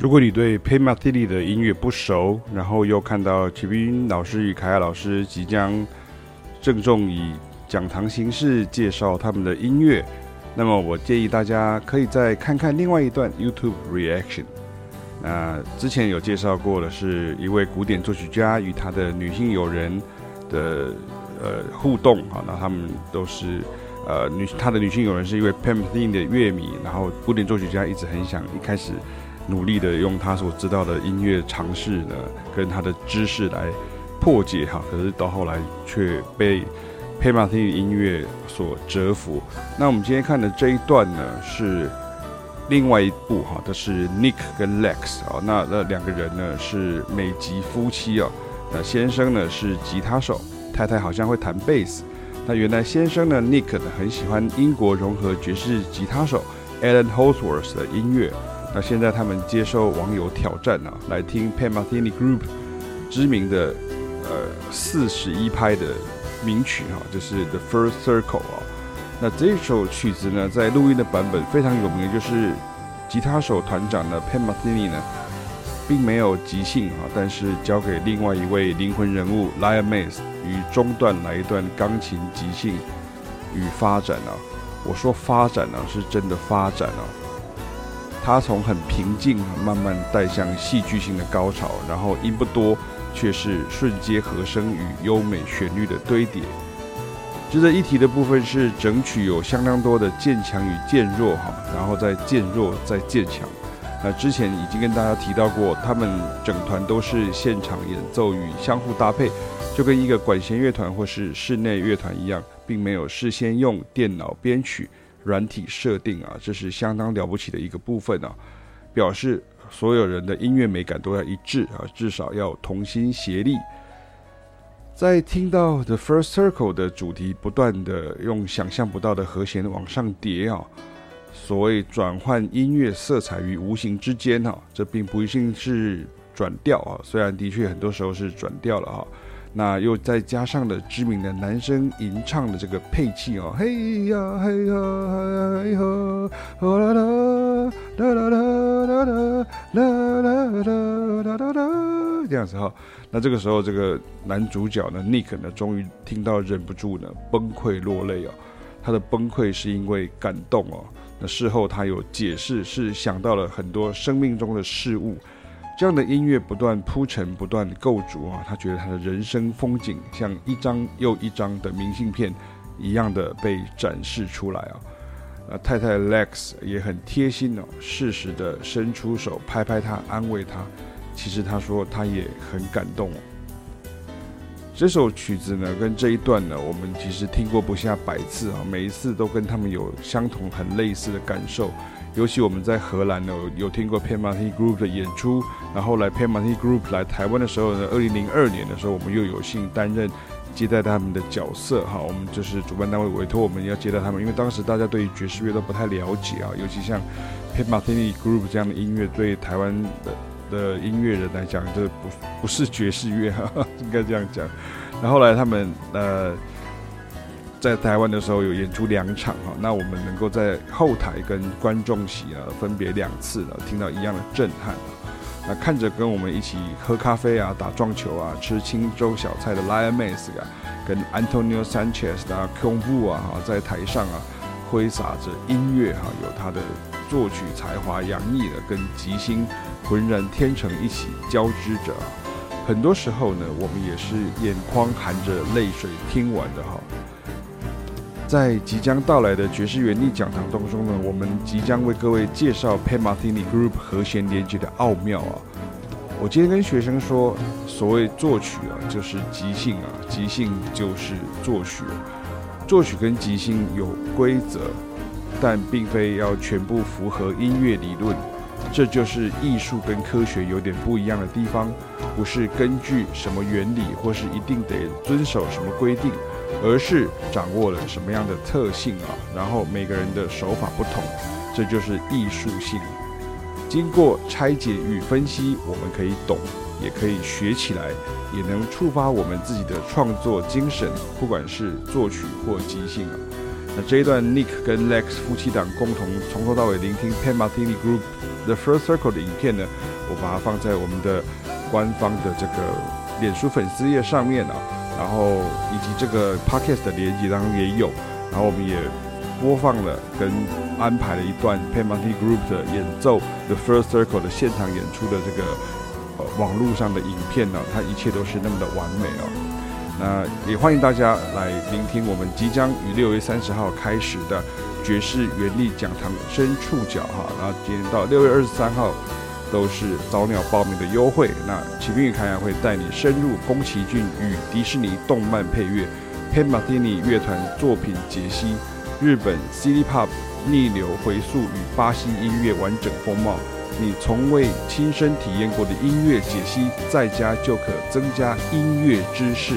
如果你对 Pat Metheny 的音乐不熟，然后又看到齐斌老师与凯亚老师即将郑重以讲堂形式介绍他们的音乐，那么我建议大家可以再看看另外一段 YouTube Reaction。那之前有介绍过的是一位古典作曲家与他的女性友人的呃互动，啊，那他们都是呃女他的女性友人是一位 Pat Metheny 的乐迷，然后古典作曲家一直很想一开始。努力的用他所知道的音乐尝试呢，跟他的知识来破解哈，可是到后来却被 Pat Metheny 音乐所折服。那我们今天看的这一段呢，是另外一部哈，这是 Nick 跟 Lex 啊，那那两个人呢是美籍夫妻啊，那先生呢是吉他手，太太好像会弹贝斯。那原来先生呢 Nick 呢很喜欢英国融合爵士吉他手 Alan Holsworth 的音乐。那现在他们接受网友挑战啊，来听 Pan Metheny Group 知名的呃四十一拍的名曲哈，就是 The First Circle 啊。那这首曲子呢，在录音的版本非常有名，就是吉他手团长的 Pan Metheny 呢，并没有即兴啊，但是交给另外一位灵魂人物 Liam Mays 于中段来一段钢琴即兴与发展啊。我说发展啊，是真的发展啊。他从很平静，慢慢带向戏剧性的高潮，然后音不多，却是瞬间和声与优美旋律的堆叠。值得一提的部分是，整曲有相当多的渐强与渐弱，哈，然后再渐弱再渐强。那之前已经跟大家提到过，他们整团都是现场演奏与相互搭配，就跟一个管弦乐团或是室内乐团一样，并没有事先用电脑编曲。软体设定啊，这是相当了不起的一个部分啊，表示所有人的音乐美感都要一致啊，至少要同心协力。在听到 The First Circle 的主题不断的用想象不到的和弦往上叠啊，所谓转换音乐色彩于无形之间啊，这并不一定是转调啊，虽然的确很多时候是转调了哈。那又再加上了知名的男声吟唱的这个配器哦，嘿呀嘿呀嘿呀，啦啦啦啦啦啦啦啦啦啦啦，这样子哈。那这个时候，这个男主角呢，Nick 呢，终于听到忍不住呢崩溃落泪哦。他的崩溃是因为感动哦。那事后他有解释，是想到了很多生命中的事物。这样的音乐不断铺陈，不断构筑啊，他觉得他的人生风景像一张又一张的明信片一样的被展示出来啊。呃，太太 Lex 也很贴心哦，适时的伸出手拍拍他，安慰他。其实他说他也很感动哦。这首曲子呢，跟这一段呢，我们其实听过不下百次啊，每一次都跟他们有相同很类似的感受。尤其我们在荷兰呢，有听过 Pat Metheny Group 的演出，然后来 Pat Metheny Group 来台湾的时候呢，二零零二年的时候，我们又有幸担任接待他们的角色哈。我们就是主办单位委托我们要接待他们，因为当时大家对爵士乐都不太了解啊，尤其像 Pat Metheny Group 这样的音乐，对台湾的的音乐人来讲，这不不是爵士乐哈，应该这样讲。然后来他们呃。在台湾的时候有演出两场哈，那我们能够在后台跟观众席啊分别两次了，听到一样的震撼，那看着跟我们一起喝咖啡啊、打撞球啊、吃青州小菜的 Liam Mace 啊，跟 Antonio Sanchez 啊、Kong Fu 啊，在台上啊挥洒着音乐哈，有他的作曲才华洋溢的跟即兴浑然天成一起交织着，很多时候呢，我们也是眼眶含着泪水听完的哈。在即将到来的爵士园地讲堂当中呢，我们即将为各位介绍 Pat Metheny Group 和弦连接的奥妙啊！我今天跟学生说，所谓作曲啊，就是即兴啊，即兴就是作曲。作曲跟即兴有规则，但并非要全部符合音乐理论。这就是艺术跟科学有点不一样的地方，不是根据什么原理，或是一定得遵守什么规定。而是掌握了什么样的特性啊，然后每个人的手法不同，这就是艺术性。经过拆解与分析，我们可以懂，也可以学起来，也能触发我们自己的创作精神，不管是作曲或即兴啊。那这一段 Nick 跟 Lex 夫妻档共同从头到尾聆听 Pan Martini Group The First Circle 的影片呢，我把它放在我们的官方的这个脸书粉丝页上面啊，然后以及这个 Podcast 的连接当中也有，然后我们也播放了跟安排了一段 Pat Metheny Group 的演奏 The First Circle 的现场演出的这个呃网络上的影片呢，它一切都是那么的完美哦。那也欢迎大家来聆听我们即将于六月三十号开始的爵士原力讲堂深触角哈，然后今天到六月二十三号都是早鸟报名的优惠。那启斌与凯阳会带你深入宫崎骏与迪士尼动漫配乐，Pat Metheny 乐团作品解析，日本 City Pop 逆流回溯与巴西音乐完整风貌，你从未亲身体验过的音乐解析，在家就可增加音乐知识。